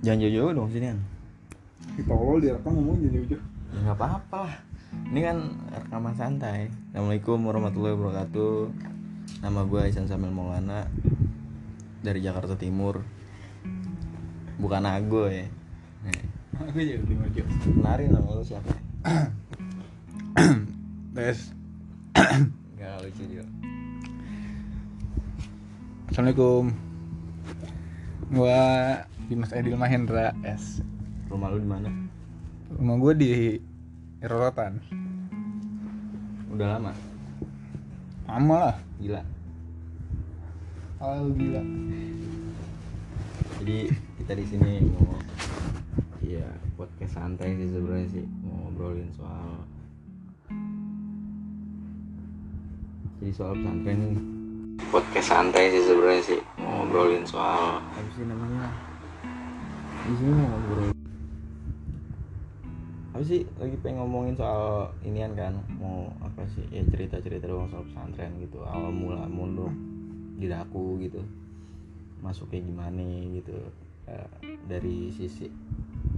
Jangan jauh-jauh dong sini kan. Di tolol direkam ngomong jauh-jauh. Ya nggak apa-apa lah. Ini kan rekaman santai. Assalamualaikum warahmatullahi wabarakatuh. Nama gue Isan Samil Maulana dari Jakarta Timur. Bukan Ago ya. Aku jadi di mojo. Kenalin nama lu siapa? Tes. Gak lucu juga. Assalamualaikum. Gua Dimas Edil Mahendra S. Rumah lu di mana? Rumah gua di Rorotan. Udah lama. Lama lah. Gila. Oh gila. Jadi kita di sini mau Iya, podcast santai sih sebenarnya sih mau ngobrolin soal jadi soal pesantren nih podcast santai sih sebenarnya sih mau ngobrolin soal apa sih namanya di sini mau ngobrol apa sih lagi pengen ngomongin soal inian kan mau apa sih ya cerita cerita doang soal pesantren gitu awal mula mondok di daku gitu. Masuknya gimana gitu Eh, dari sisi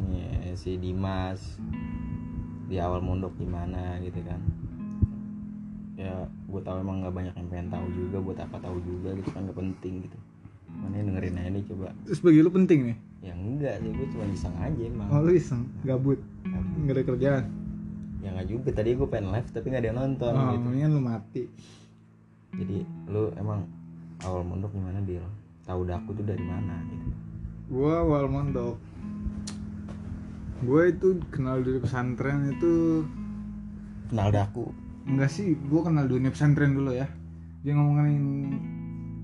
ya, si Dimas di awal mondok gimana gitu kan. Ya gue tahu emang nggak banyak yang pengen tahu juga buat apa tahu juga gitu kan gak penting gitu mana dengerin aja nih coba Terus bagi lu penting nih. ya enggak sih gue cuma iseng aja emang Oh lu iseng, gabut, nggak ada kerjaan. ya nggak juga tadi gue pengen live tapi nggak ada yang nonton Oh, gitu mendingan lu mati. jadi lu emang awal mondok gimana deal tahu daku tuh dari mana gitu Gua awal mondok. Gue itu kenal dari pesantren itu kenal daku enggak sih, gua kenal dunia pesantren dulu ya. Dia ngomongin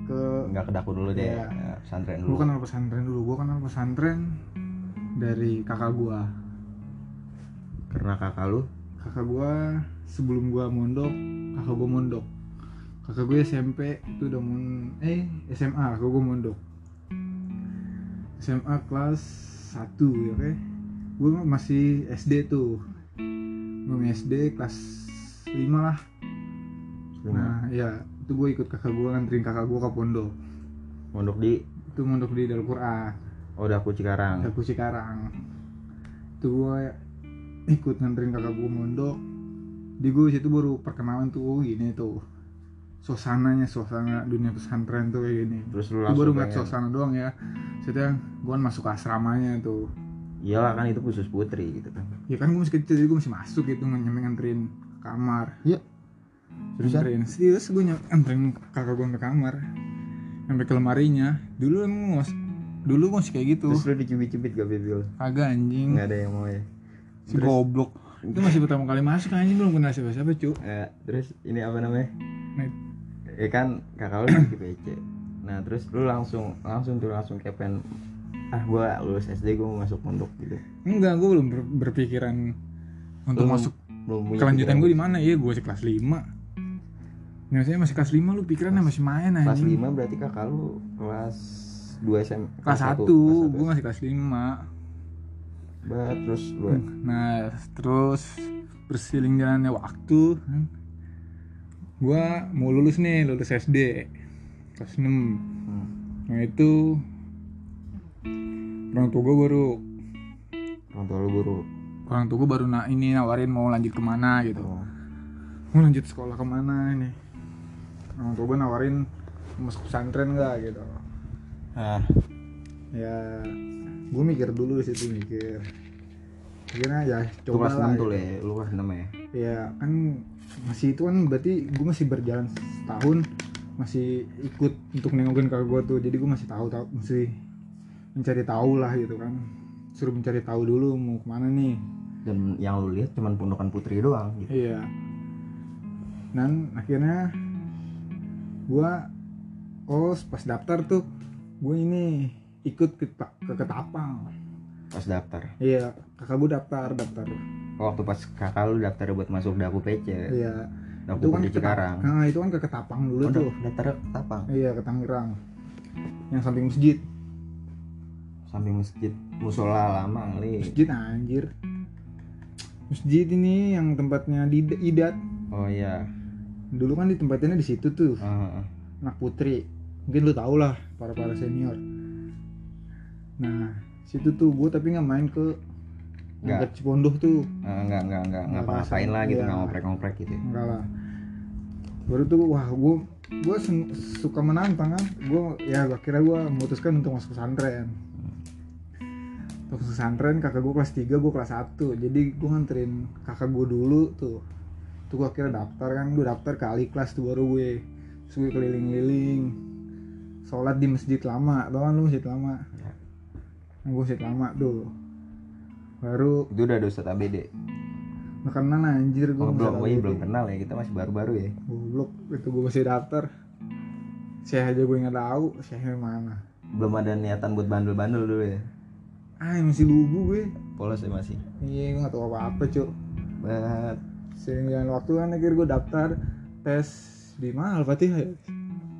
ke nggak ke daku dulu deh Iya. ya, pesantren Gue dulu kenal pesantren dulu, gue kenal pesantren dari kakak gua. karena kakak lu Kakak gua sebelum gua mondok, kakak gua mondok. Kakak gue SMP itu udah mon eh SMA, kakak gua mondok. SMA kelas 1 ya oke. Gue masih SD tuh. Gue masih SD kelas 5 lah. Nah, ya itu gue ikut kakak gue nganterin kakak gue ke pondok. mondok di? Itu mondok di Darul Quran. oh daku Cikarang. Aku Cikarang. Itu gue ikut nganterin kakak gue mondok di gue situ baru perkenalan tuh oh, gini tuh. Suasananya suasana dunia pesantren tuh kayak gini. Terus lu baru ngeliat suasana doang ya. Setelah gue kan masuk asramanya tuh. Iyalah kan itu khusus putri gitu kan. Ya kan gue masih kecil jadi gue masih masuk gitu nyampe nganterin kamar. Iya Seriusan? Nganterin serius gue nganterin kakak gue ke kamar. Sampai ke lemarinya. Dulu emang mas Dulu masih kayak gitu. Terus lu dicubit-cubit gak Bibil Kagak anjing. Nggak ada yang mau ya? Si goblok. Itu masih pertama kali masuk anjing. Belum kenal siapa-siapa cu. Eh, terus ini apa namanya? Nah, ya kan kakak lu di PC nah terus lu langsung langsung tuh langsung kayak pengen ah gua lulus SD gua mau masuk pondok gitu. Enggak, gue belum ber- berpikiran untuk Belum- masuk belum kelanjutan gue di mana. Ya gue masih kelas 5 Biasanya masih kelas 5 lu pikirannya masih main kelas anjing. 5 berarti kakak lu kelas 2 SM Kelas 1, kelas gue masih kelas 5 Bah, terus lu? Nah terus bersiling jalannya waktu Gue mau lulus nih, lulus SD Kelas 6 hmm. Nah itu Orang tua gue baru orang tua lu buru Orang tua gue baru na ini nawarin mau lanjut ke mana gitu. Oh. Mau lanjut sekolah ke mana ini Orang tua gue nawarin masuk pesantren gak gitu. Ah. Ya gue mikir dulu di situ mikir. Akhirnya ya coba kelas lah 6 tuh gitu. le. Lu kelas 6 ya? Ya kan masih itu kan berarti gue masih berjalan setahun masih ikut untuk nengokin kakak gue tuh. Jadi gue masih tahu tahu masih mencari tahu lah gitu kan. Suruh mencari tahu dulu mau ke mana nih. Dan yang lu lihat cuman pondokan putri doang gitu. Iya. Dan akhirnya gue oh pas daftar tuh gue ini ikut ke, ke ketapang. Pas daftar? Iya kakak gue daftar daftar. Waktu pas kakak lu daftar buat masuk daku PC iya. Daku kan PC ke Cikarang? Ketapang. nah itu kan ke ketapang dulu oh, tuh. daftar ke Tapang Iya ke Tangerang. Yang samping masjid. Samping masjid musola lama kali. Masjid anjir. Masjid ini yang tempatnya di Idat. Oh iya Dulu kan di tempatnya di situ tuh ah. Anak putri Mungkin lu tau lah para-para senior Nah situ tuh gue tapi nggak main ke Nggak. Cipondoh tuh nggak nggak nggak Nggak ngapa-ngapain masuk. lah gitu Iya. nggak ngoprek-ngoprek gitu ya. enggak lah baru tuh wah gue gue suka menantang kan gue ya akhirnya gue memutuskan untuk masuk pesantren masuk pesantren kakak gue kelas 3 gue kelas 1 jadi gue nganterin kakak gue dulu tuh tuh gue akhirnya daftar kan gue daftar ke ali kelas tuh baru gue. Terus gue keliling-keliling. Sholat di masjid lama tau kan lu masjid lama? Ya. gue masjid lama tuh. Baru itu udah Ustadz ABD nggak kenal anjir gue oh, belum oh, iya, belum kenal ya kita masih baru-baru ya. Goblok, itu gue masih daftar. Syekh aja gue nggak tahu Syekhnya mana. Belum ada niatan buat bandel-bandel dulu ya? Ah masih lugu gue. Polos ya masih. Iya gue gak tau apa-apa cuk. Banget Sering jalan waktu kan akhirnya gue daftar Tes di mana? Al-Fatihah ya?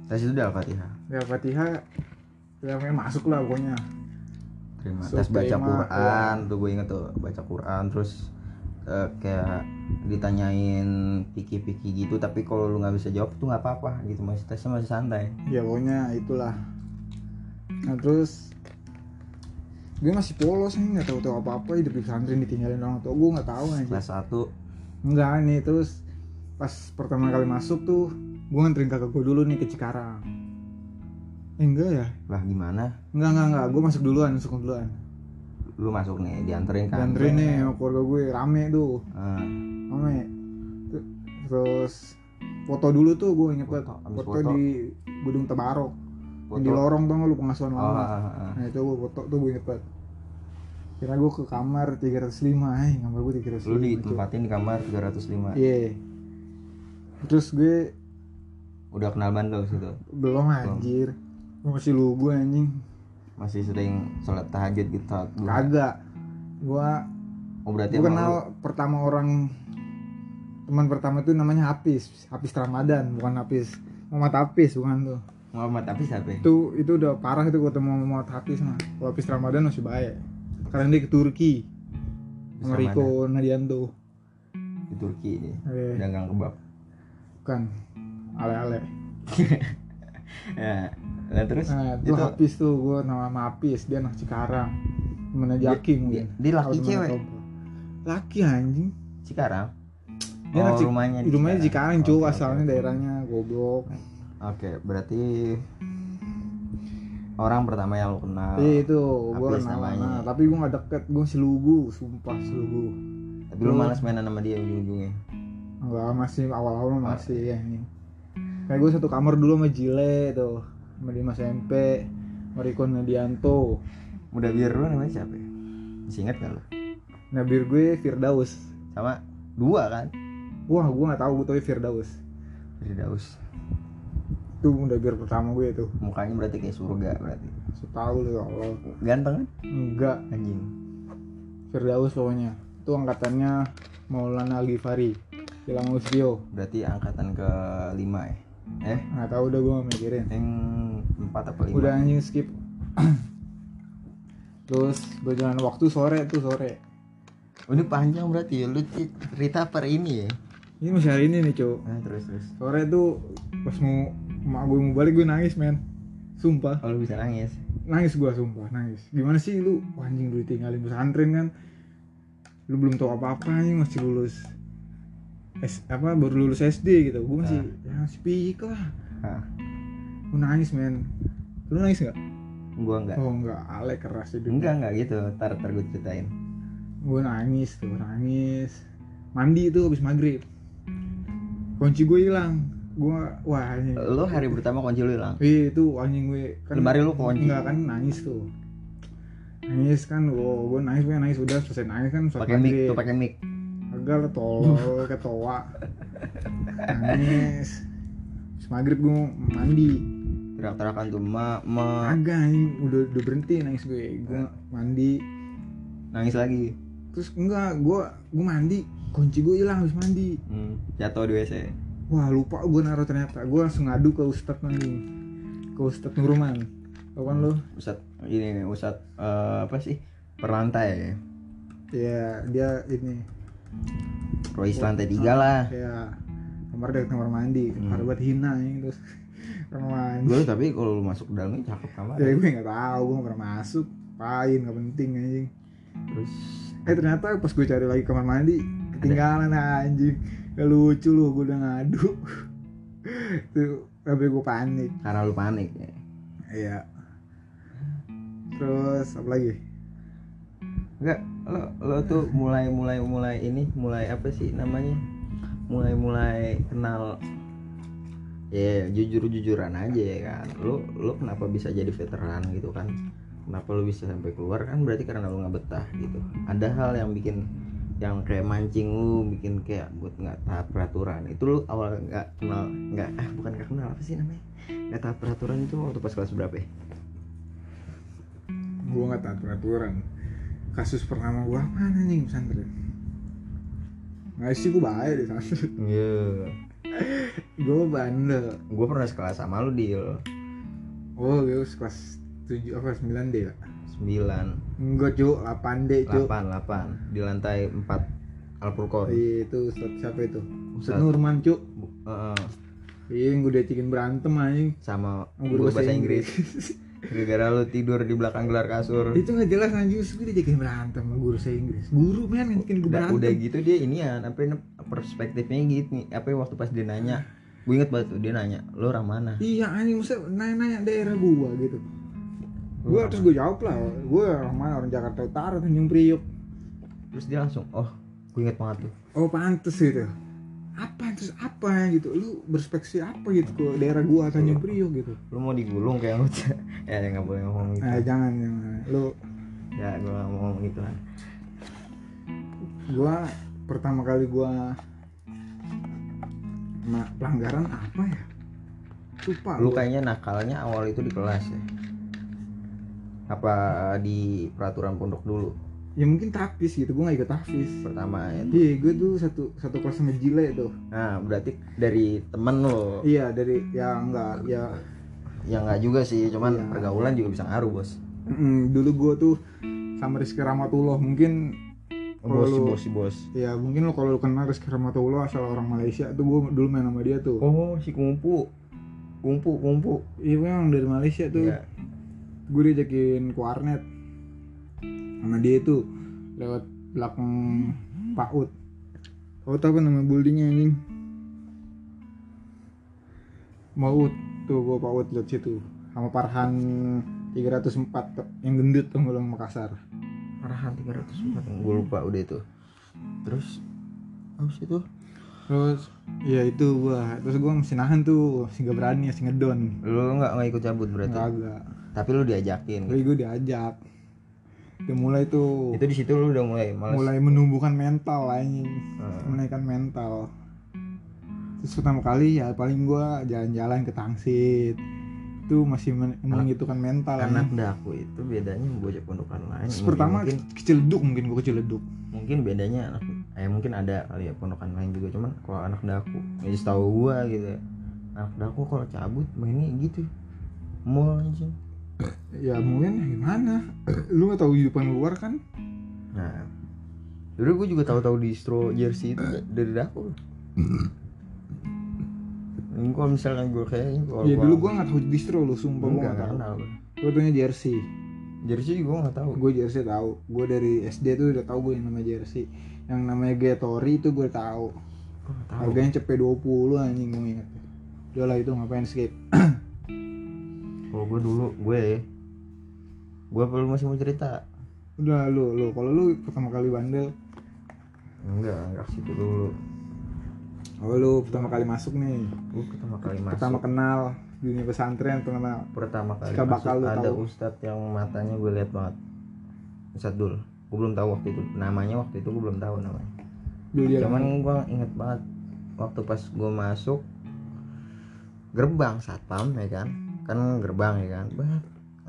tes itu udah Al-Fatihah Di Al-Fatihah Ya masuk lah pokoknya. Terima So, tes baca Quran tuh gue inget tuh baca Quran terus eh, kayak ditanyain piki-piki gitu tapi kalau lu nggak bisa jawab tuh nggak apa-apa gitu. Masih tesnya masih santai. Ya pokoknya itulah. Nah terus Gue masih polos nih gak tahu-tahu apa-apa Hidup di pesantren ditinggalin orang tua Gue gak tahu aja kelas 1 Enggak nih terus pas pertama kali masuk tuh gue nganterin kakak gue dulu nih ke Cikarang. Eh, enggak ya? lah gimana Enggak enggak enggak, gue masuk duluan, masuk duluan. lu masuk nih dianterin kan Dianterin nih sama keluarga gue rame tuh, Eh, rame. Terus foto dulu tuh gue inget. Foto, Foto, foto. di Gedung Tebarok. Yang di lorong tuh lu pengasuhan oh, lama. ah, ah, ah. Nah itu gue foto tuh gue inget banget. Kira gue ke kamar 305, eh kamar gue 305. lu ditempatin di kamar 305 Iya. Terus gue udah kenal bandel situ belum anjir. Gue masih lugu anjing. masih sering sholat tahajud gitu. Kagak. Gua oh berarti gua emang kenal lu- pertama orang teman pertama itu namanya Hafiz, Hafiz Ramadan, bukan Hafiz Muhammad Hafiz bukan tuh. Muhammad siapa ya? Itu itu udah parah itu gua ketemu Muhammad Hafiz mah. Hafiz Ramadan masih baik. Karena dia ke Turki sama. Riko Nadianto. di Turki ini Eh, dagang kebab bukan ale-ale. ya nah terus Nah, itu, Hafiz tuh gua nama sama Hafiz, dia anak Cikarang. Temennya Dia- Jaki dia, mungkin. dia laki cewek. Laki anjing. Cikarang Dia oh rumahnya di rumahnya Cikarang, cuy, Oke, oke, asalnya daerahnya goblok. oke berarti orang pertama yang lo kenal Iya itu, gue kenal namanya. nah, tapi gue gak deket, gue masih lugu, sumpah selugu. tapi lu malas mainan sama dia ujung-ujungnya Enggak masih awal-awal masih ya ini. Kayak gue satu kamar dulu sama Jile tuh, sama Dimas MP, sama Riko Nadianto. mudah biar lu namanya siapa ya? masih ingat gak lu Nabir gue Firdaus. sama dua kan Wah gue gak tahu gue tau Firdaus. Firdaus Itu udah bir pertama gue tuh. mukanya berarti kayak surga berarti Setahu lu ya Allah. ganteng kan Enggak, anjing Firdaus pokoknya. Itu angkatannya Maulana Ghifari. Hilang Usbio. berarti angkatan ke lima ya eh Nggak tahu udah gue mikirin. yang empat apa lima udah anjing skip terus berjalan waktu sore tuh sore Oh, ini panjang berarti ya lu cerita per ini ya ini masih hari ini nih cowok nah, terus terus sore tuh pas mau emak gue mau balik gue nangis men. Sumpah. Lu bisa nangis? Nangis gue sumpah nangis. Gimana sih lu? Wah, anjing lu tinggalin pesantren kan? Lu belum tahu apa-apa nih masih lulus S, apa baru lulus SD gitu. Gue masih ya masih pik lah. Hah, gue nangis men. Lu nangis nggak? Gua enggak oh enggak ale keras itu enggak enggak gitu. Ntar ntar gue ceritain. Gue nangis tuh nangis. Mandi tuh habis maghrib. Kunci gue hilang gue wah anjing. Lu hari pertama kunci lu hilang? Iya itu anjing gue. Kan Lemari lu kunci? enggak kan nangis tuh. Nangis kan gue gue nangis gue nangis udah selesai nangis kan pakai mic tuh pakai mic. Agak tolol ketawa. Nangis. Habis maghrib gue mandi. Teriak-teriakan tuh ma ma. Agak anjing udah udah berhenti nangis gue. Gue mandi. Nangis lagi? Terus enggak gue gue mandi. Kunci gue hilang habis mandi. Hmm, jatuh di wc Wah lupa gue naruh ternyata. Gue langsung ngadu ke Ustadz nanti Ke Ustadz Nurman Tau kan lo? Ustad ini nih Ustad eh, apa sih? Perlantai. Ya dia ini. Royce lantai tiga lah. Ya Kamar dari kamar mandi. Hmm. Kamar buat hina ini Terus. Kamar mandi. Gue tapi kalau lu masuk ke dalamnya cakep kamar Ya gue gak tau Gue gak pernah masuk. Ngapain nggak penting anjing. Terus? Eh ternyata pas gue cari lagi kamar mandi ketinggalan anjing. Gak lucu lu gue udah ngadu. Tuh sampai gue panik. Karena lu panik ya? Iya. Terus apa lagi? Enggak lo lo tuh mulai mulai mulai ini mulai apa sih namanya? Mulai mulai kenal. Ya jujur jujuran aja ya kan. Lo lo kenapa bisa jadi veteran gitu kan? Kenapa lo bisa sampai keluar? Kan berarti karena lo nggak betah gitu. Ada hal yang bikin yang kayak mancing lu bikin kayak buat nggak taat peraturan. Itu lu awal nggak kenal nggak ah bukan nggak kenal apa sih namanya? Nggak taat peraturan itu waktu pas kelas berapa ya? Gue nggak taat peraturan. Kasus pertama gue apa anjing pesantren? Nggak sih gue bahaya di pesantren. Iya. Gue bandel. Gue pernah sekelas sama lu deal oh gue kelas tujuh apa sembilan deh sembilan enggak cu 8 deh cu delapan delapan di lantai empat Alpurkon Iya, itu siapa itu? Ustaz. Nurman cu Bu- eh, iya yang gue diajakin berantem anjing. Sama guru bahasa Inggris. Gara-gara lu tidur di belakang gelar kasur. Itu nggak jelas anjing. Gue diajakin berantem sama guru saya Inggris. Guru men ngajakin gue udah, berantem. udah gitu dia ini ya apa perspektifnya gitu. Nih apa waktu pas dia nanya gue inget banget tuh dia nanya lo orang mana? Iya anjing. Masa nanya-nanya daerah gua gitu gue terus gue jawab lah. Gue orang mana? Orang Jakarta Utara Tanjung Priok terus dia langsung oh gue inget banget tuh. Oh pantes gitu. Apa terus apa gitu? Lu berspeksi apa gitu ke daerah gua Tanjung Priok gitu? Lu mau digulung kayak lu? Ya nggak boleh ngomong gitu. Eh jangan jangan. Lu ya gue mau ngomong gitu kan gua pertama kali gua ma- pelanggaran apa ya? Lupa lu gua. kayaknya nakalnya awal itu di kelas ya apa di peraturan pondok dulu? Ya mungkin tapis gitu gua nggak ikut tapis pertama ya. Iya gue tuh satu satu kelas sama Jile tuh. Nah berarti dari temen lo iya dari ya enggak ya. Ya nggak juga sih cuman Iya. pergaulan juga bisa ngaruh bos. Mm, dulu gua tuh sama Rizky Rahmatullah mungkin Kalau bos si bos si bos. Ya mungkin lo kalau lu kenal Rizky Rahmatullah asal orang Malaysia tuh gua dulu main sama dia tuh. Oh si kumpu. Kumpu kumpu. Iya memang dari Malaysia tuh. Ya gue diajakin ke warnet. Sama dia itu lewat belakang Pak Ut. Kau tahu apa nama buildingnya ini Maut tuh gua Pak Ut liat situ. Sama Parhan 304 tuh, yang gendut tuh ngulang Makassar. Arahan 304 gue lupa udah itu. Terus habis itu? Terus ya itu gua. Terus gua masih nahan tuh masih gak berani masih ngedon. Lu nggak nggak ikut cabut berarti? Kagak tapi lu diajakin tapi gue diajak. Udah mulai tuh. Itu di situ lu udah mulai males. Mulai menumbuhkan mental anjing. Hmm. menaikkan mental. Terus pertama kali ya paling gua jalan-jalan ke Tangsit. Itu masih men- menghitungkan mental anak anjing. daku itu bedanya bocah pondokan lain. Mungkin- pertama mungkin kecil leduk mungkin gua kecil leduk mungkin bedanya anak eh mungkin ada kali ya pondokan lain juga. Cuman kalau anak daku ya setahu gua gitu ya. Anak daku kalau cabut mainnya gitu. Mall aja ya mungkin gimana? Lu gak tahu kehidupan luar kan? Nah dulu gue juga tahu-tahu distro jersey itu dari daku ini kalau misalkan gue kayak ya dulu gua nggak tahu distro lu sumpah enggak nggak tahu. kenal gua. Taunya jersey. Jersey gue nggak tahu. Gue jersey tahu. Gue dari SD tuh udah tahu gue yang namanya jersey. Yang namanya Gatori itu gue tahu. Gue nggak tahu. Harganya cepet 20 anjing gue inget udah lah itu ngapain skip kalau gue dulu gue gue perlu masih mau cerita? Udah lu lu. Kalau lu pertama kali bandel? Enggak enggak situ dulu. Oh lu pertama kali masuk nih? Gue pertama kali masuk. Pertama kenal dunia pesantren pertama pertama kali masuk bakal lu ada tahu. ustadz yang matanya gue lihat banget. Ustadz Dul. Gue belum tahu waktu itu. Namanya waktu itu gue belum tahu namanya. Dulu cuman gue inget banget waktu pas gue masuk gerbang satpam ya kan kan gerbang ya kan? Bah,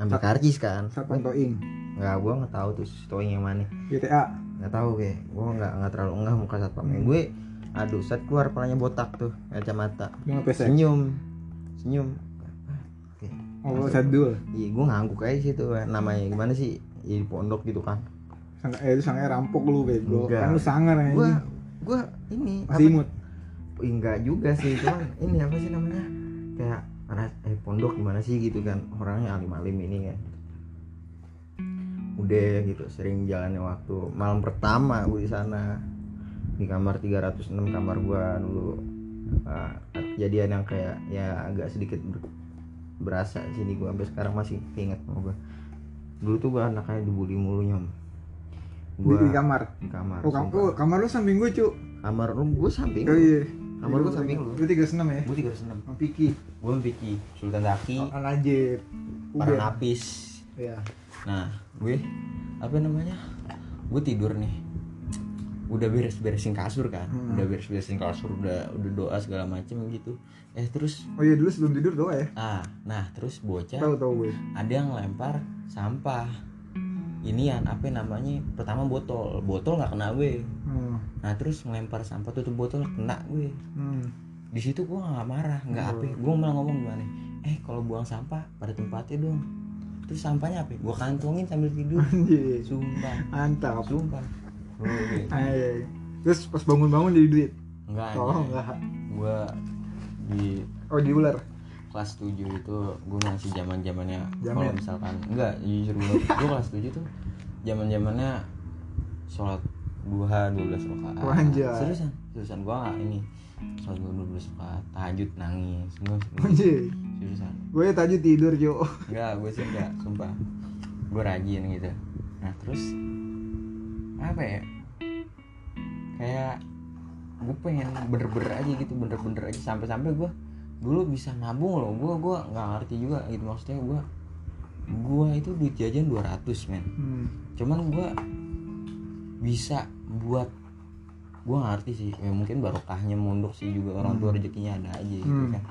ambil Sat- karcis kan? satpam toing. Nggak gue nggak tahu tuh towing yang mana. GTA nggak tahu kayak gue nggak nggak terlalu enggak muka satpamnya gue aduh saat keluar palanya botak tuh kacamata. Senyum. Senyum. Oke. oh sadul iya gue ngangguk aja sih tuh namanya gimana sih? Ya, di pondok gitu kan. Sangka eh itu sangka rampok lu bego. Kan lu sangar gue anjing gue ini masih imut enggak juga sih cuman ini apa sih namanya? Kayak ras- eh pondok gimana sih? gitu kan. Orangnya alim alim ini kan. Udah gitu sering jalannya waktu malam pertama gue di sana. Di kamar 306 kamar gua dulu. Uh, kejadian yang kayak ya agak sedikit ber- berasa sini gua. Sampai sekarang masih ingat sama gua. Dulu tuh gua anaknya dibully mulu nyom. Gua di kamar? di kamar oh, kam oh, kamar lu samping gue cu kamar lu gua samping oh iya Kamar gua samping lu. tiga senam ya gua 36 sama Piki sama Vicky Sultan Daki oh, Anajib para napis ya Nah, gue apa namanya? Gue tidur nih. Udah beres-beresin kasur kan. Hmm. Udah beres-beresin kasur, udah udah doa segala macem gitu. Eh terus oh iya dulu sebelum tidur doa ya ah, nah terus bocah tahu tahu gue ada yang lempar sampah. Inian apa namanya? Pertama botol. Botol nggak kena gue. hmm. Nah, terus ngelempar sampah tutup botol kena gue. Hmm. Di situ gue nggak marah, nggak Oh. apa. Gue malah ngomong gimana? Eh, kalau buang sampah pada tempatnya dong. Terus sampahnya apa? Gue kantongin sambil tidur. Sumpah. mantap Sumpah. Gue Ay, terus pas bangun-bangun jadi duit enggak oh, enggak Gue di oh di ular kelas 7 itu gue masih zaman zamannya kalau misalkan enggak jujur gue gue kelas 7 tuh zaman zamannya sholat duha 12 rakaat. Anjay. seriusan seriusan gue nggak ini sholat duha 12 rakaat tahajud nangis gue anjir seriusan. Gue tadi tidur cu enggak gue sih enggak sumpah. Gue rajin gitu. Nah terus apa ya? Kayak gue pengen bener-bener aja gitu bener-bener aja. Sampai-sampai gue dulu bisa nabung loh gue gue nggak ngerti juga gitu maksudnya gue gue itu duit jajan 200 men hmm. cuman gue bisa buat gue ngerti sih ya mungkin barokahnya mondok sih juga orang tua rezekinya ada aja gitu Hmm. kan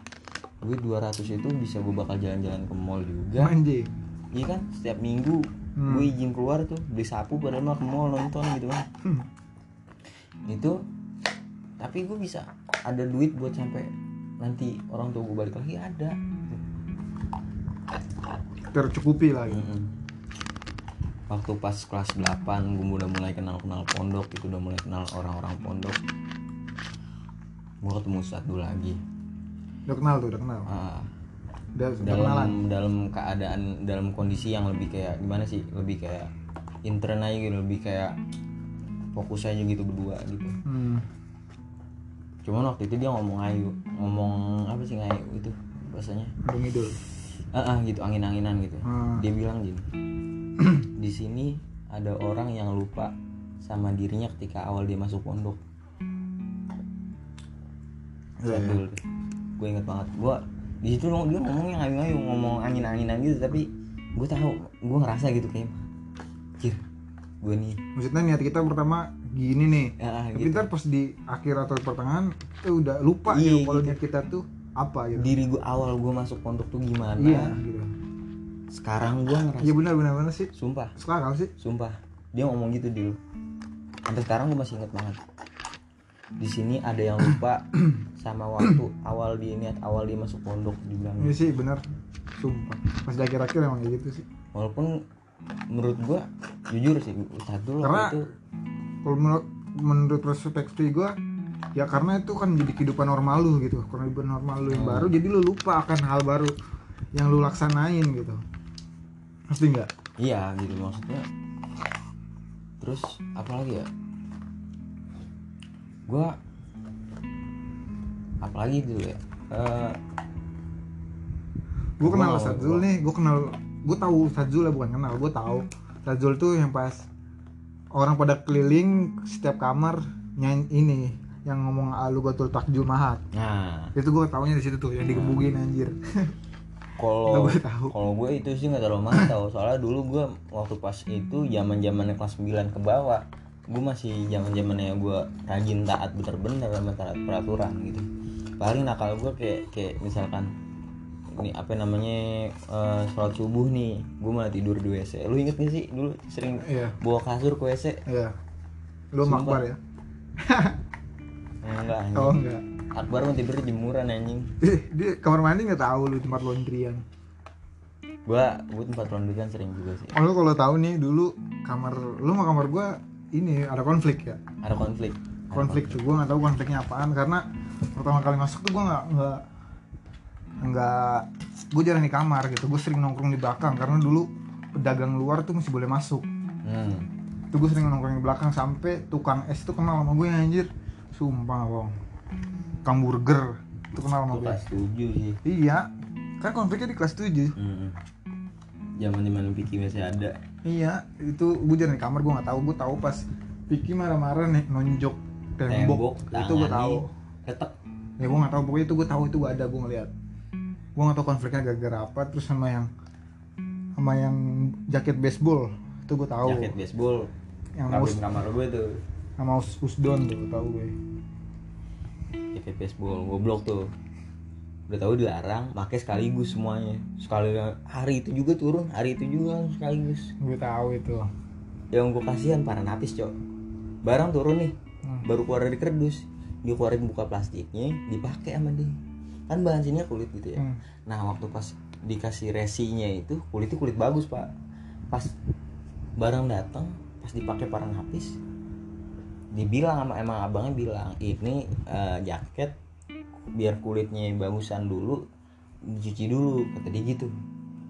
gue 200 itu bisa gue bakal jalan-jalan ke mall juga anjing Iya kan setiap minggu Hmm. gue izin keluar tuh beli sapu padahal mah ke mall nonton gitu kan. Hmm. Itu tapi gue bisa ada duit buat sampai nanti orang tua gue balik lagi ada. tercukupi lah gitu. Mm-mm. Waktu pas kelas 8 gue udah mulai kenal-kenal pondok itu udah mulai kenal orang-orang pondok. Gue ketemu satu lagi. udah kenal tuh udah kenal udah kenalan dalam dalam keadaan dalam kondisi yang lebih kayak gimana sih lebih kayak intern aja gitu lebih kayak fokus aja gitu berdua gitu hmm. cuman waktu itu dia ngomong ayu ngomong apa sih ngayu itu bahasanya Aduh ngidul ah ah, gitu angin-anginan gitu Hmm. dia bilang gini di sini ada orang yang lupa sama dirinya ketika awal dia masuk pondok Iya, Lihat iya. dulu tuh. gue inget banget gue di situ dia ngomongnya ngayu-ngayu ngomong angin-anginan gitu tapi gue tahu gue ngerasa gitu kayak kir gue nih maksudnya niat kita pertama gini nih. Ah, tapi gitu. ntar pas di akhir atau pertengahan eh udah lupa Iya, gitu kalau gitu. kita tuh apa gitu. Diri gue awal gue masuk pondok tuh gimana? Iya gitu. Sekarang gue ngerasa iya benar benar benar sih. Sumpah. Sekarang sih? Sumpah. Dia ngomong gitu dulu sampai sekarang gue masih inget banget. Di sini ada yang lupa sama waktu awal dia niat awal dia masuk pondok dibilang iya sih benar. Sumpah. Pas di akhir-akhir emang kayak gitu sih. Walaupun menurut gue jujur sih Ustadz dulu Karena- itu kalau menurut menurut perspektif gue ya karena itu kan jadi kehidupan normal lu gitu. Kehidupan normal lu yang Hmm. baru jadi lu lupa akan hal baru yang lu laksanain gitu. Pasti nggak? Iya gitu maksudnya. Terus apa lagi ya? Gue apalagi dulu ya? Eh, gue kenal Sadzul wow. nih gue kenal gue tahu Sadzul ya bukan kenal gue tahu. Sadzul tuh yang pas orang pada keliling setiap kamar nyanyi ini yang ngomong alu batul takjul mahat. Nah. Itu gue taunya di situ tuh yang digebugin anjir. Kalau kalau gue itu sih nggak terlalu mantau. Soalnya dulu gue waktu pas itu zaman zamannya kelas 9 ke bawah gue masih zaman zamannya gue rajin taat bener-bener sama taat peraturan gitu. Paling nakal gue kayak kayak misalkan ini apa namanya eh, sholat subuh nih. Gue malah tidur di wc lu inget gak sih dulu sering iya. bawa kasur ke wc iya. Lu makbar ya? Enggak anjing. Oh enggak. Akbar mau tidur di jemuran anjing. Dia kamar mandi nggak tahu lu tempat laundryan. Gua gua tempat laundry kan sering juga sih. Oh lu kalau tahu nih dulu kamar lu sama kamar gua ini ada konflik ya? Ada konflik. Ada konflik tuh gua nggak tahu konfliknya apaan karena pertama kali masuk tuh gua nggak nggak nggak gue jarang di kamar gitu. Gue sering nongkrong di belakang karena dulu pedagang luar tuh masih boleh masuk. Hmm. itu gue sering nongkrong di belakang sampai tukang es itu kenal sama gue anjir. Sumpah bang. Tukang burger itu kenal sama gue kelas 7 sih. Iya. Kan konfliknya di kelas 7 hmm. zaman di mana Piki masih ada. Iya itu gue jarang di kamar gue nggak tahu. Gue tahu pas Vicky marah-marah nih nonjok tembok, itu gue tahu. ketek. Ya gue nggak tahu. Pokoknya itu gue tahu itu gue ada gue ngeliat gue nggak tahu konfliknya gara-gara apa terus sama yang sama yang jaket baseball itu gue tahu. Jaket baseball. Yang us kamar gue tuh sama us usdon tuh tahu gue. Jaket baseball goblok tuh. Udah tahu dilarang pakai sekaligus semuanya. Sekali hari itu juga turun hari itu juga sekaligus. Gue tahu itu. Yang gue kasihan para napis cok. Barang turun nih Hmm. baru keluar dari kerdus. Dikeluarin buka plastiknya dipakai sama dia kan bahan sininya kulit gitu ya. Hmm. nah waktu pas dikasih resinya itu kulitnya kulit bagus pak. Pas barang datang pas dipakai para napis dibilang sama emang abangnya bilang ini eh, jaket biar kulitnya bagusan dulu dicuci dulu kata dia gitu.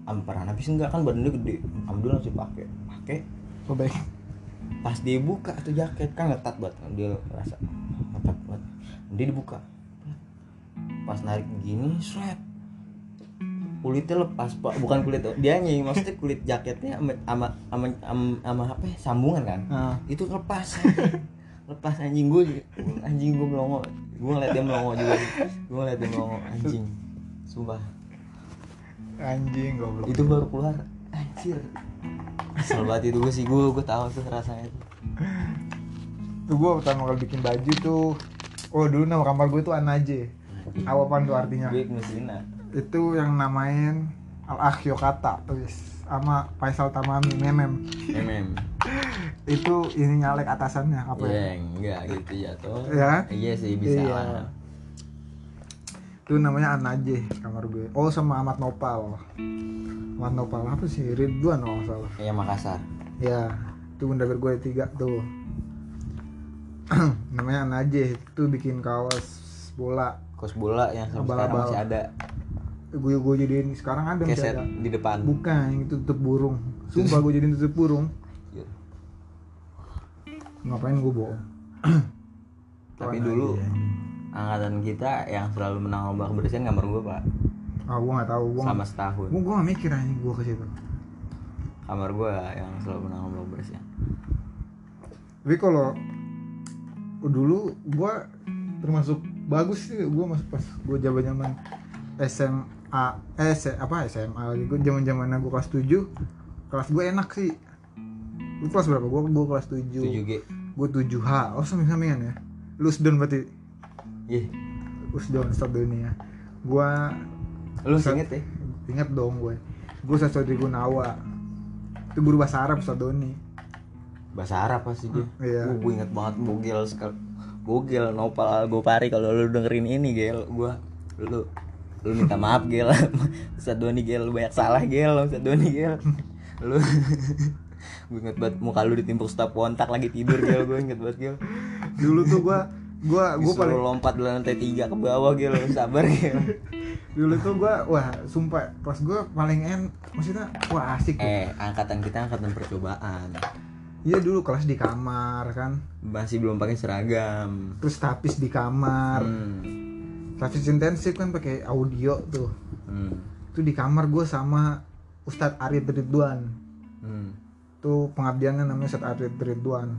Sama para napis enggak kan badannya gede. Alhamdulillah langsung pakai. Pakai. Oh, baik. Pas dia buka tuh jaket kan ngetat banget dia rasa ngetat banget. Dia dibuka pas narik begini seret. Kulitnya lepas pak. Bukan kulit dia maksudnya kulit jaketnya sama sama sama, sama, apa ya, sambungan kan? Nah, itu lepas lepas anjing. Gue anjing gue melongo. Gue ngeliat dia melongo juga. Gue ngeliat dia melongo anjing. Sumpah. Anjing goblok. Itu baru keluar. Anjir. Kesel banget itu gue sih. Gue gue tahu tuh rasanya tuh. Tuh gue pertama kali bikin baju tuh. Oh dulu nama kamar gue tuh Anaje apa apaan tuh artinya. Itu yang namain Al Akhyo Kata tulis sama Faisal Tamami Memem. MM itu ini nyalek atasannya apa ya? Ya enggak gitu jatuh Ya? iya sih bisa Iya. lah. Itu namanya Anaje kamar gue. Oh sama Ahmad Nopal. Ahmad Nopal apa sih? Ridwan kalau salah. Kayak Makassar. Ya itu bunda gue tiga tuh. Namanya Anaje itu bikin kaos bola kos bola yang sampai sekarang masih ada. Gue gue jadiin sekarang ada masih keset ada. di depan. Bukan yang itu tutup burung. Sumpah gue jadiin tutup burung. Iya. ngapain gue bohong? Tapi dulu Anaje. angkatan kita yang selalu menang lomba kebersihan gambar gue pak. Ah gue nggak tahu gue sama setahun. gue gue nggak mikir aja gue ke situ. Kamar gue yang selalu menang lomba kebersihan. Tapi kalau dulu gue termasuk bagus sih gue masuk pas gue zaman zaman SMA eh apa SMA lagi. Gue zaman zaman gue kelas 7 kelas gue enak sih. Lu kelas berapa? Gue gue kelas 7 7 G. Gue 7H oh samping sampingan ya? Lu sedon berarti? Ih usdon start dunia gue lu masih inget ya? Inget dong gue gue Sasodri Gunawa. Itu guru bahasa Arab Ustadz Doni bahasa Arab pasti dia. Iya. Gua- gue inget banget bogel sekali bogel nopal gopari kalau lu dengerin ini gel gue lu lu minta maaf gel. Ustaz Doni gel lu banyak salah gel Ustaz Doni gel. Lu gue inget banget muka lu ditimpuk stop kontak lagi tidur gel gue inget banget gel. Dulu tuh gue gue gue Disuruh paling lompat dari lantai tiga ke bawah gel sabar gel. Dulu tuh gua wah sumpah kelas gua paling en maksudnya wah asik eh angkatan kita angkatan percobaan iya dulu kelas di kamar kan. Masih belum pakai seragam. Terus tapis di kamar. Hmm. tapis intensif kan pakai audio tuh. Hmm. itu di kamar gua sama Ustadz Arif Ridwan. Hmm. tuh pengabdiannya namanya Ustadz Arif Ridwan.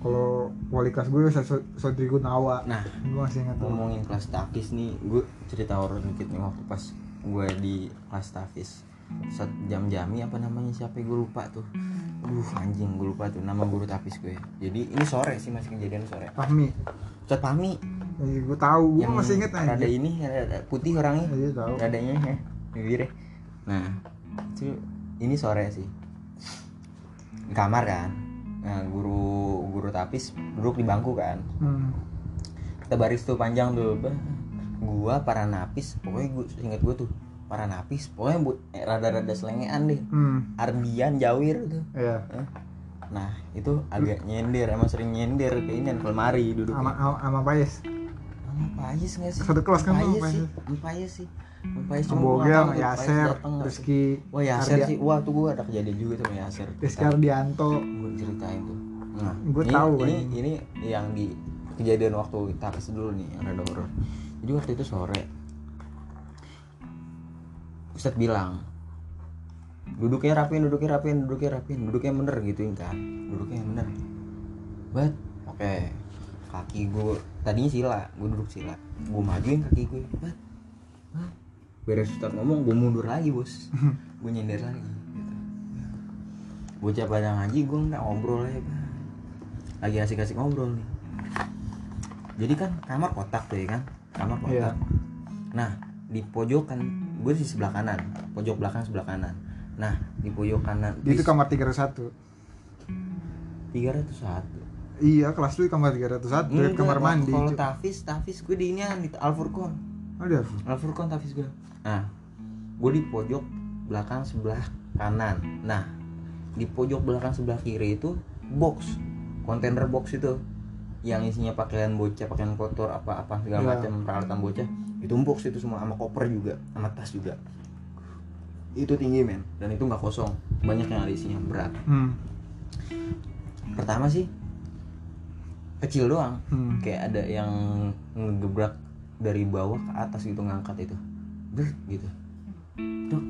Kalau wali kelas gue Ustadz Sodri Gunawa. Nah gue masih ingat ngomongin kelas tafis nih gue cerita horor dikit nih waktu pas gue di kelas tafis saat jam jami apa namanya siapa gue lupa tuh. Aduh anjing gue lupa tuh nama guru tafis gue jadi ini sore sih masih kejadian sore. Fahmi Ustadz Pami Iya, gue tahu gue masih inget aja rada ini rada putih orangnya. Iya tahu. Radanya ya bibirnya. Nah itu ini sore sih. Di kamar kan. Nah guru guru tapis duduk di bangku kan. Hmm. kita baris tuh panjang tuh gua para napis pokoknya gua inget gua tuh para napis pokoknya bu, eh, rada-rada selengean deh. Hmm. Ardian Jawir tuh iya. Eh. nah itu agak nyender emang sering nyender ke ini ke lemari duduk sama sama Payes. Sama Payes nggak sih? Satu kelas kan Payes. sih Payes sih. Pais cuma Pais Yaser. Rizky wah Yaser sih wah tuh gue ada kejadian juga tuh sama Yaser. Rizky Ardianto. Gue ceritain tuh. Nah ini, tahu, ini, kan. ini yang di kejadian waktu takas dulu nih yang ada horor jadi waktu itu sore Ustadz bilang duduknya rapin duduknya rapin duduknya rapin duduknya bener gitu kan duduknya yang bener. But oke kaki gue tadinya sila gue duduk sila. Gue majuin kaki gue but but beres Ustadz ngomong gue mundur lagi bos. Gue nyender lagi gitu. Bocah pada ngaji gue nggak ngobrol ya lagi asik-asik ngobrol nih. Jadi kan kamar kotak tuh ya kan? Kamar kotak. Iya. nah di pojokan. Gue di sebelah kanan pojok belakang sebelah kanan. Nah di pojok kanan. Itu kamar 301 tiga ratus satu. Iya kelas lu di kamar 301 dekat kamar mandi kalau tafis tafis gue di ini di Alfurkon ada Alfurkon tafis gue. Nah gue di pojok belakang sebelah kanan. Nah di pojok belakang sebelah kiri itu box kontainer box itu. Yang isinya pakaian bocah pakaian kotor apa apa segala Iya. macam peralatan bocah itu box itu semua sama koper juga sama tas juga. Itu tinggi men. Dan itu nggak kosong. Banyak yang ada isinya berat. Hmm. pertama sih kecil doang. Hmm. kayak ada yang ngegebrak dari bawah ke atas gitu ngangkat itu. Ber, gitu. Dok,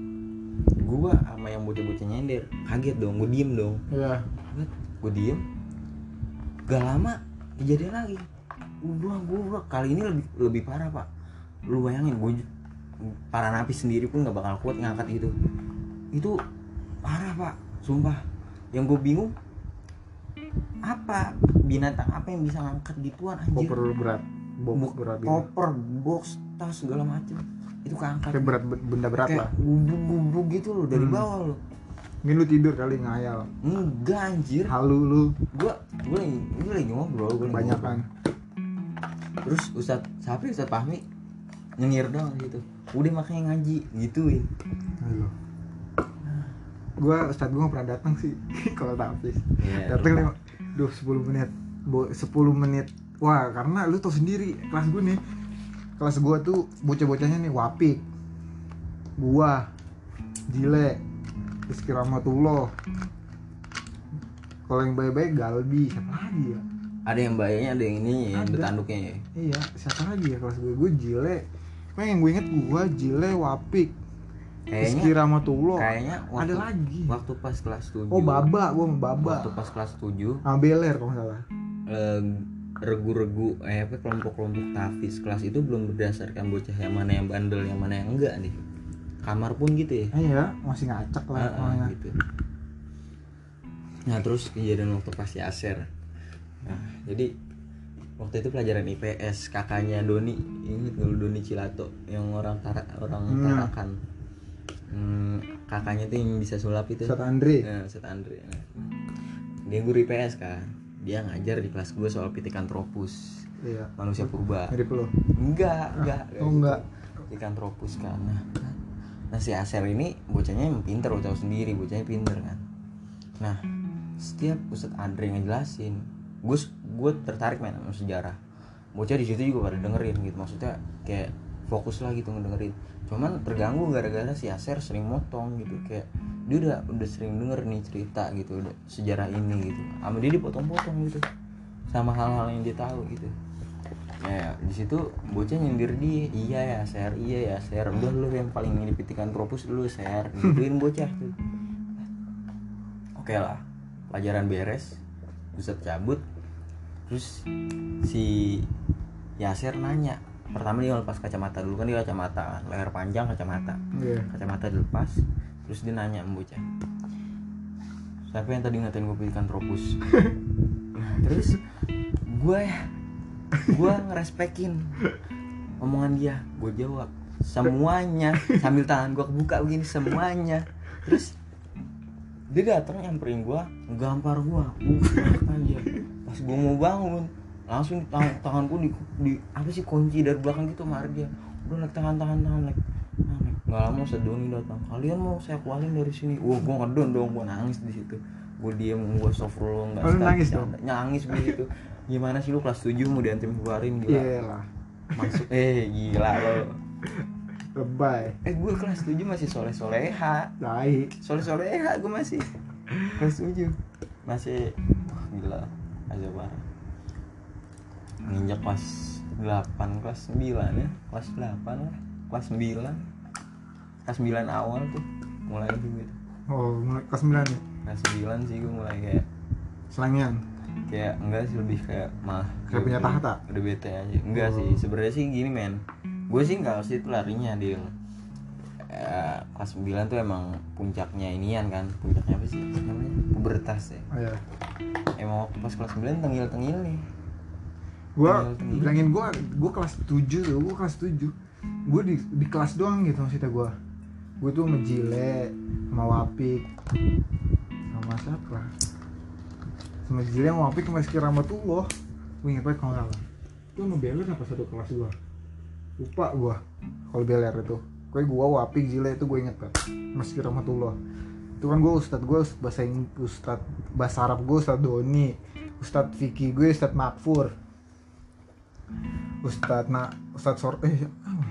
gua sama yang bocah-bocah nyender kaget dong gue diem dong. Iya. gue diem. Gak lama kejadian lagi. Gua gua kali ini lebih lebih parah pak lu bayangin gue para napi sendiri pun nggak bakal kuat ngangkat gitu. Itu parah pak. Sumpah. Yang gue bingung apa binatang apa yang bisa ngangkat gituan anjir? Koper berat box berat gitu. koper box tas segala macem. Itu keangkat. Kayak berat benda berat kayak lah. gubuk-gubuk gitu loh dari Hmm. bawah loh. Mungkin lu tidur kali ngayal. Enggak anjir. Halu lu. Gua gua lagi gua lagi ngobrol gua kebanyakan. ngobrol. terus Ustad Sapi Ustad Fahmi nyengir dong gitu udah makanya ngaji gituin Halo. Gua Ustadz gua gak pernah datang sih kalau tapis. Iya. Datang lima, duh 10 menit. Bo, 10 menit. Wah, karena lu tau sendiri kelas gue nih. Kelas gua tuh bocah-bocahnya nih Wapik. Gua Jile Rizky Rahmatullah Kalau yang baik-baik Galbi Siapa lagi ya? ada yang bayarnya ada yang ini yang Ada. betanduknya ya Iya, siapa lagi ya kelas gue? Gue Jile Pokoknya yang gue inget gua Jile Wapik Rizky kayaknya Rahmatullah. kayaknya Ada waktu, lagi. waktu pas kelas 7 Oh Baba, gua sama Baba. Waktu pas kelas 7 sama Beler kalau salah. Eh, regu-regu eh apa kelompok-kelompok tafis kelas itu belum berdasarkan bocah yang mana yang bandel yang mana yang enggak nih. Kamar pun gitu ya? Eh ya masih ngacak lah Ah, ah, namanya. gitu. Nah terus kejadian waktu pas Yaser nah jadi waktu itu pelajaran IPS kakaknya Doni inget dulu Doni Cilato yang orang Tara, orang Hmm. Tarakan Hmm, kakaknya tuh yang bisa sulap itu Ustadz Andre Nah, Ustadz Andre. Nah, Dia guru IPS kan. Dia ngajar di kelas gue soal Pithecanthropus, iya manusia purba. mirip lo Enggak, enggak. oh enggak Pithecanthropus kan. Nah, nah si Aser ini bocahnya emang pinter, lo tahu sendiri bocahnya pinter kan. Nah, setiap Ustadz Andre ngejelasin, gue gue tertarik main sama sejarah. Bocah di situ juga pada dengerin gitu, maksudnya kayak fokus lah gitu ngedengerin. Cuman terganggu gara-gara si Aser sering motong gitu, kayak dia udah udah sering denger nih cerita gitu, udah sejarah ini gitu. Sama dia dipotong-potong gitu, sama hal-hal yang dia tahu gitu. Ya, di situ bocah nyindir dia, iya ya share, iya ya share. Udah lu yang paling ngipitikan propus dulu share, gituin bocah tuh. Oke lah, pelajaran beres, Ustadz cabut, terus si Yaser nanya. Pertama dia lepas kacamata dulu kan dia kacamata leher panjang kacamata. iya Kacamata dilepas, terus dia nanya bocah. Siapa yang tadi ngatain gue pitikan tropus? Nah, terus gue ya gue ngerespekin omongan dia gue jawab semuanya sambil tangan gue kebuka begini semuanya terus dia datang nyamperin gue gampar gue aja pas gue mau bangun langsung tangan tanganku di, di apa sih kunci dari belakang gitu marah dia udah naik tangan tangan tangan naik. Naik. Nggak lama sedoni datang. Kalian mau saya keluarin dari sini? Wah gue ngedon dong gue nangis di situ. Gue diem gue soft roll nggak nangis bercanda. nangis gue gitu gimana sih lu kelas 7 mau dianterin keluarin? Gila iya lah masuk eh gila lo lebay. Eh gue kelas 7 masih soleh soleha tai. Soleh soleha gue masih. Kelas 7 masih wah, gila. Aja parah. Nginjak kelas 8 kelas 9 ya. Kelas 8 lah. Kelas 9 kelas 9 awal tuh mulai gitu oh mulai kelas 9 nih kelas 9 sih gue mulai kayak selangian kayak enggak sih lebih kayak malah Kayak punya tahta? udah bete aja. Enggak Oh. sih sebenarnya sih gini men gue sih enggak sih itu larinya dia Eh, kelas 9 tuh emang puncaknya inian kan puncaknya apa sih namanya? Pubertas ya. Oh ya emang waktu pas kelas 9 tengil tengil nih tinggi. bilangin gua gua kelas 7 tuh gua kelas 7 gua di di kelas doang gitu maksudnya gua. Gua tuh sama Jile sama Wapik sama siapa? Sama Jile sama Wapik sama Rizky Rahmatullah gua inget banget kalau nggak salah. Itu sama apa satu kelas gua lupa gua kalau Beler itu. Pokoknya gua Wapik Jile itu gua inget sama Rizky Rahmatullah. Itu kan gua ustad gua ustad bahasa Inggris ustad bahasa Arab gua ustad Doni ustad Vicky gue ustad Makfur. Ustadz nak Ustadz Sor eh apa?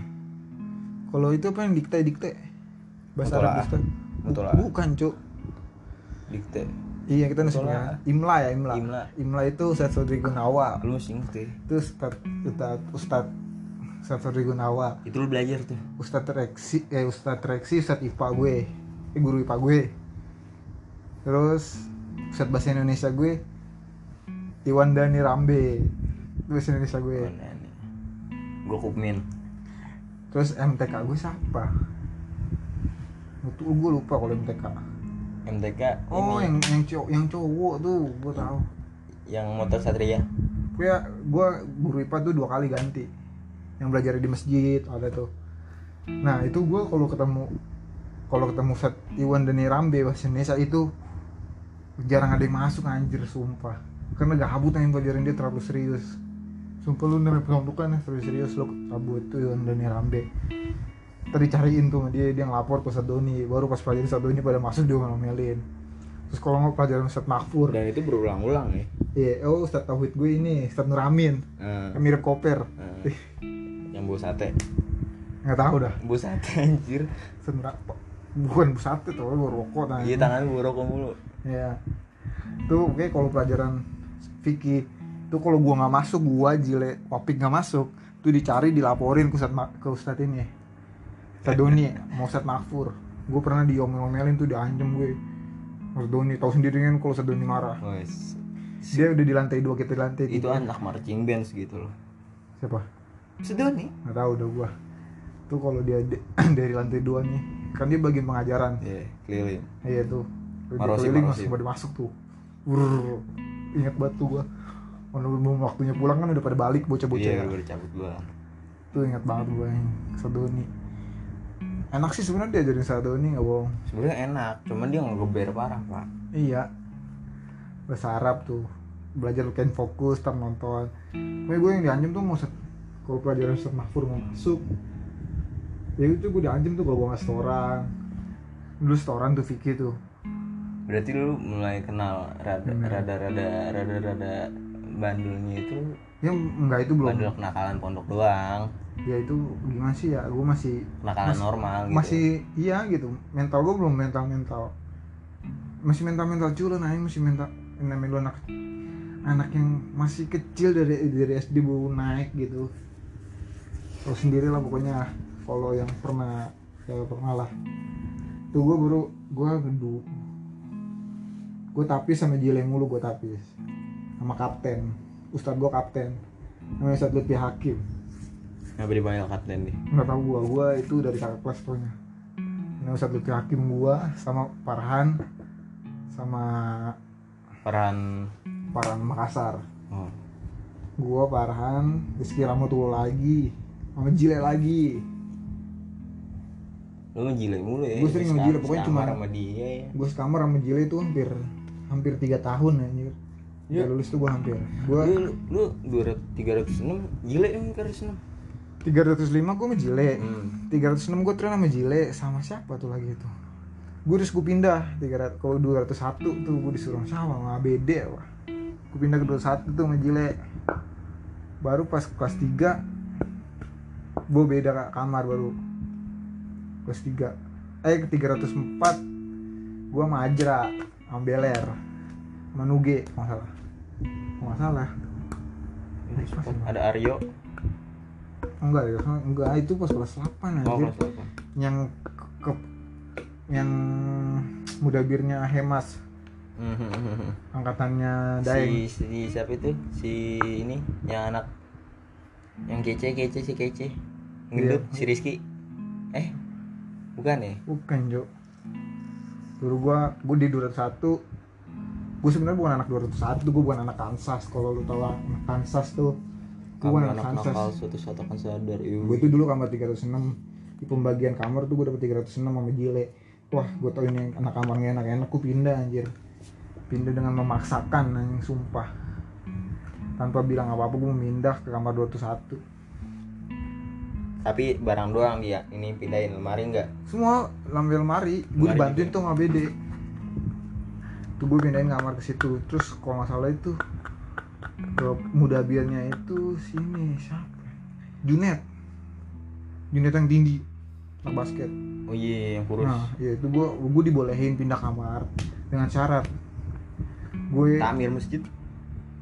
Kalau itu apa yang dikte dikte? Bahasa. Arab Mutola. Bukan cuk. Dikte. Iya kita nasinya Imla ya Imla. Imla. Imla itu Ustadz Sodri Gunawa. Lu sing Itu Ustadz Ustadz Ustadz Ustadz Sodri Gunawa. Itu lu belajar tuh. Ustadz Reksi eh Ustadz Reksi Ustadz IPA gue. Eh guru IPA gue. Terus Ustadz Bahasa Indonesia gue Iwan Dani Rambe. Itu Bahasa Indonesia gue. Gue kupmin Terus MTK gue siapa? Itu gue lupa kalau MTK. MTK Oh, ini yang yang cowok yang cowok tuh gue tahu. yang motor satria. Gue gue guru IPA tuh dua kali ganti. Yang belajar di masjid ada tuh. Nah itu gue kalau ketemu kalau ketemu Ustad Iwan dan Rambe bahasa Indonesia itu jarang ada yang masuk anjir sumpah. Karena gabut yang pelajaran dia terlalu serius. Sumpah lu namanya penontokan ya serius serius lu kabut tuh Iwan dan Rambe tadi cariin tuh dia dia ngelapor ke Ustad Doni. Baru pas pelajaran Ustad Doni pada masuk dia ngomelin terus kalau nggak pelajaran Ustad Makfur. Dan itu berulang-ulang ya? Iya oh Ustad Tauhid gue ini Ustad Nuramin. Yang mirip koper. Eh, yang bau sate. Nggak tahu dah. Bau sate anjir. Nura- bukan bu sate tuh gue rokok nah iya tangan bau rokok mulu. Ya tuh kayak kalau pelajaran Vicky tuh kalau gua nggak masuk gua jile Wapik nggak masuk tuh dicari dilaporin ke Ustad ke Ustad ini. Ustad Doni mau Ustad Makfur gue pernah diomel-omelin tuh diancam gue. Ustad Doni tahu sendiri kan kalau Ustad Doni marah. Wes. dia udah di lantai dua kita di lantai itu tiga. anak marching bands gitu loh. Siapa sedoni nggak tahu udah gua. Tuh kalau dia de- dari lantai dua nih kan dia bagian pengajaran. Iya keliling. Iya tuh. Udah Marosim, keliling marosim. langsung pada masuk tuh. Wurr. ingat banget tuh gua. Belum waktunya pulang kan udah pada balik bocah-bocah. Iya ya. gue cabut gua. Tuh ingat banget gua yang Sadoni enak sih sebenarnya diajarin Sadoni nggak bohong. Sebenarnya enak cuman dia ngegeber parah pak. Iya. Bahasa Arab tuh. Belajar kain fokus tar nonton. Pokoknya gue yang diancam tuh mau set kalau pelajaran set Mahfur mau masuk ya itu gue diancam tuh kalau gue nggak setoran dulu setoran tuh Vicky tuh. Berarti lu mulai kenal rada Hmm. rada rada rada rada bandulnya itu ya enggak itu belum. bandul kenakalan pondok doang. Ya itu gimana sih ya? Gue masih kenakalan Mas- normal gitu. masih iya gitu. Mental gue belum mental mental masih mental mental culun aja masih mental namanya lu anak anak yang masih kecil dari dari SD baru naik gitu lo sendiri lah pokoknya kalau yang pernah ya pernah lah. Tuh gue baru gue gedu gue tapis sama Jileng mulu gue tapis sama kapten Ustadz gue kapten namanya Ustadz Lutfi Hakim. Nggak dipanggil kapten nih nggak tahu gua gua itu dari kakak kelas pokoknya. Ini Ustadz Lutfi Hakim gua sama Farhan sama peran Farhan Makassar. Oh. gua Farhan Rizky Rahmatullah lagi sama Jile lagi. Lu ngejile mulu ya Gua sering ngejile, pokoknya cuma- sama dia ya. gua sekamar sama Jile itu hampir hampir tiga tahun anjir. Ya. lulus tuh gua hampir. Gua lu lu dua tiga ratus enam gile ya tiga ratus enam. 305 gua sama Jile. Hmm. 306 gua tren sama Jile sama siapa tuh lagi itu? Gue terus gue pindah 300 kalau 201 tuh gue disuruh sama sama ABD apa gue pindah ke 21 tuh sama Jile. Baru pas kelas 3 gue beda ka- kamar baru. Kelas 3 eh ke 304 gua sama Ajra sama Beler sama Nuge nggak salah. Nggak salah. Ini ada Aryo? Enggak ya enggak itu pas kelas 8 oh anjir. kelas delapan. yang ke, yang mudabirnya Hemas. Mhm. angkatannya Daeng. si, si siapa itu? Si ini yang anak yang kece kece si kece gendut Iya. si Rizky. Eh bukan ya? Bukan Jo. Dulu gua gua di 201 gua sebenarnya bukan anak 201 gua bukan anak Kansas. Kalau lu tahu anak Kansas tuh gua bukan anak anak Kansas. suatu saat akan sadar. Iu. gue tuh dulu kamar 306 di pembagian kamar tuh gue dapet 306 sama Jile. Wah gue tau ini anak kamarnya enak-enak gue pindah anjir. Pindah dengan memaksakan anjing sumpah. Tanpa bilang apa-apa gue pindah ke kamar 201 tapi barang doang dia ini pindahin lemari enggak semua lambe lemari. Gue dibantuin tuh sama BD tuh gue pindahin kamar ke situ. Terus kalau nggak salah itu ke mudabirnya itu sini siapa? Junet. Junet yang tinggi anak basket. Oh iya yang kurus. Nah, ya itu gue gue dibolehin pindah kamar dengan syarat. Gue tamir masjid?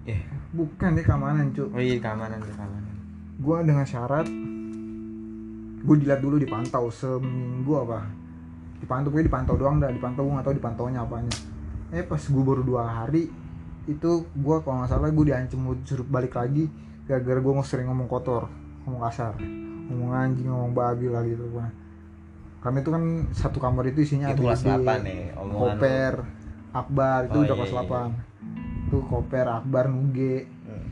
Eh. Bukan deh keamanan cuk. Oh iya keamanan keamanan. Gue dengan syarat gue dilihat dulu dipantau seminggu apa dipantau gue dipantau doang dah dipantau gue nggak tahu dipantaunya apanya eh pas gue baru dua hari itu gue kalau nggak salah gue diancam suruh balik lagi gara-gara gue sering ngomong kotor ngomong kasar ngomong anjing ngomong babi lah gitu gua. karena itu kan satu kamar itu isinya itu kelas ABG, 8 nih omongan lu. Koper, Akbar itu Oh, udah iya, kelas iya. 8 Tuh Koper, Akbar, Nuge, Hmm.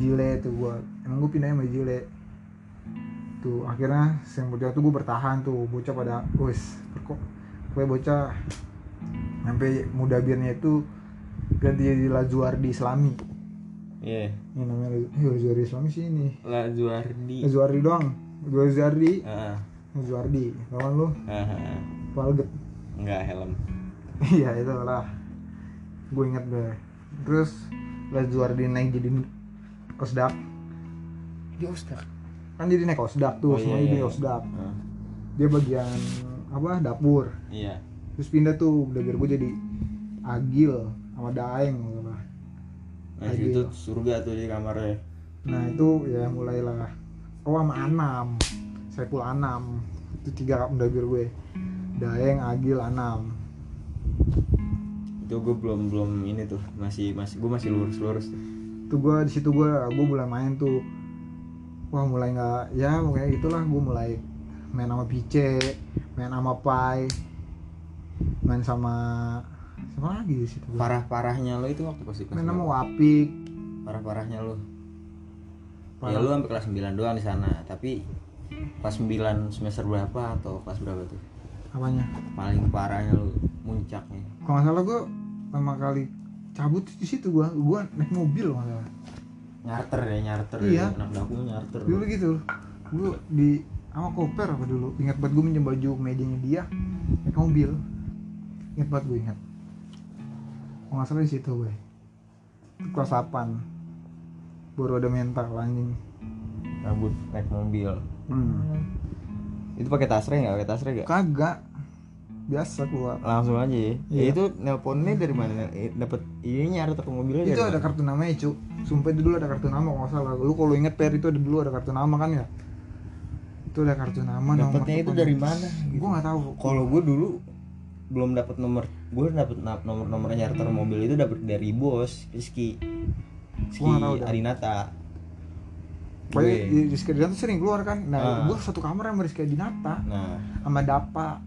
Jile tuh gua Emang gua pindahnya sama Jile Tuh akhirnya yang bocah tuh gua bertahan tuh. Bocah pada wis kok Gue bocah Sampai mudabirnya itu ganti jadi Lazuardi Islami. Iya. Ini namanya eh, Lazuardi Islami sih ini. Lazuardi. Lazuardi doang. Lazuardi. Ah Lazuardi. Kawan lu? Ah. Palget enggak helm. Iya itu lah Gue inget deh. Terus Lazuardi naik jadi Kosdak. Dia ustaz Kan jadi naik Kosdak tuh Oh, Semuanya iya, iya. Kosdak Ah, Dia bagian Apa dapur. Iya. Terus pindah tuh Belajar gue jadi Agil Sama Daeng nggak salah. nah Agil. itu surga tuh di kamarnya. Nah itu ya mulailah. Oh sama Anam. Saiful Anam. Itu tiga mendagir gue. Daeng, Agil, Anam. Itu gue belum belum ini tuh. Masih masih gue masih lurus lurus tuh. Tuh gue di situ gue gue mulai main tuh Wah mulai nggak ya pokoknya itulah gue mulai main sama Pice, main sama Pai, main sama siapa lagi di situ? parah parahnya lo itu waktu pas kelas Main sama? Wapik, parah parahnya lo Parah. ya lu sampai kelas 9 doang di sana tapi kelas 9 semester berapa atau kelas berapa tuh apanya? paling parahnya lu muncaknya Kalau nggak salah gue pertama kali cabut di situ gue, gue naik mobil kalau nggak salah. Nyarter ya nyarter Iya. ya. anak nyarter Dulu gitu, gue di sama koper apa dulu? Ingat banget gue minjem baju mejanya dia, naik mobil. Ingat banget gue ingat. Kalau nggak salah di situ gue. Kelas 8 baru ada mental anjing. rambut naik mobil Hmm. itu pakai tasre nggak pakai tasre nggak Kagak. Biasa keluar. langsung aja ya, ya itu nelponnya dari mana Eh, dapat ini nyari ke mobilnya Itu ada mana? kartu namanya cu. Sumpah itu dulu ada kartu nama kalau salah. Lu kalau inget per itu ada dulu ada kartu nama kan ya? Itu ada kartu nama. dapatnya itu dari mana Gue nggak tahu. kalau gue dulu belum dapat nomor gue dapet na- nomor nomor nyarter mobil itu dapat dari bos Rizky Rizky. Adinata Pokoknya Rizky Adinata sering keluar kan. Nah, Ah. gue satu kamar sama Rizky Adinata nah sama Dapa.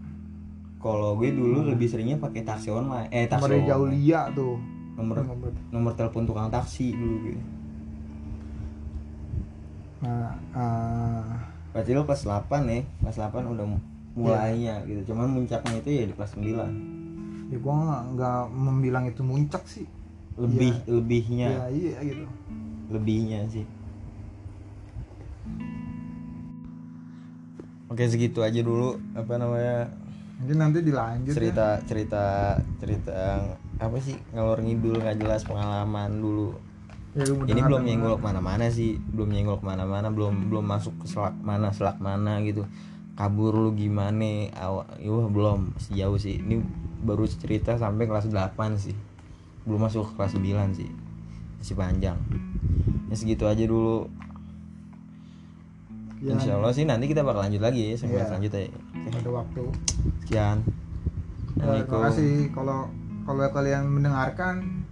Kalau gue dulu lebih seringnya pakai taksi online eh taksi Sama Reja online. Aulia tuh. nomor nomor telepon tukang taksi dulu gue Nah, eh, berarti lo kelas 8 ya kelas 8 udah mu- mulainya Iya. gitu cuman muncaknya itu ya di kelas 9 ya gue nggak nggak membilang itu muncak sih. lebih Iya. lebihnya Ya iya gitu. lebihnya sih oke segitu aja dulu apa namanya Mungkin nanti dilanjut ya. cerita cerita cerita yang apa sih ngalor ngidul nggak jelas pengalaman dulu. Ya, ini belum nyenggol ke mana-mana sih belum nyenggol ke mana-mana belum belum masuk ke selak mana selak mana gitu. Kabur lu gimana awal wah belum masih jauh sih. Ini baru cerita sampai kelas 8 sih. Belum masuk ke kelas 9 sih. Masih panjang. Ya segitu aja dulu Ya, Insya Allah sih nanti kita bakal lanjut lagi ya segmen Iya. selanjutnya. Ada waktu. Sekian. Ya, terima kasih. Kalau kalau kalian mendengarkan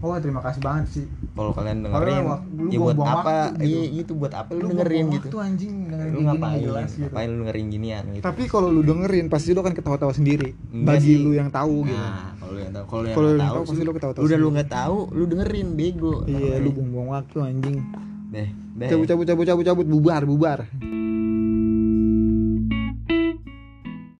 oh terima kasih banget sih. Kalau kalian dengerin lu ya buat apa gitu. iya itu buat apa? Lu, lu dengerin gitu waktu anjing dengerin lu kayak gini ngapain? jelas gitu. ngapain lu dengerin ginian gitu? Tapi kalau lu dengerin pasti lu kan ketawa-tawa sendiri. Enggak bagi sih. lu yang tahu gitu. Nah kalau lu yang tahu kalau lu yang Kalau tahu tahu, pasti lu ketawa-tawa udah lu nggak tahu lu dengerin bego. Iya lu buang-buang waktu anjing deh deh. Cabut cabut cabut cabut cabut. Bubar bubar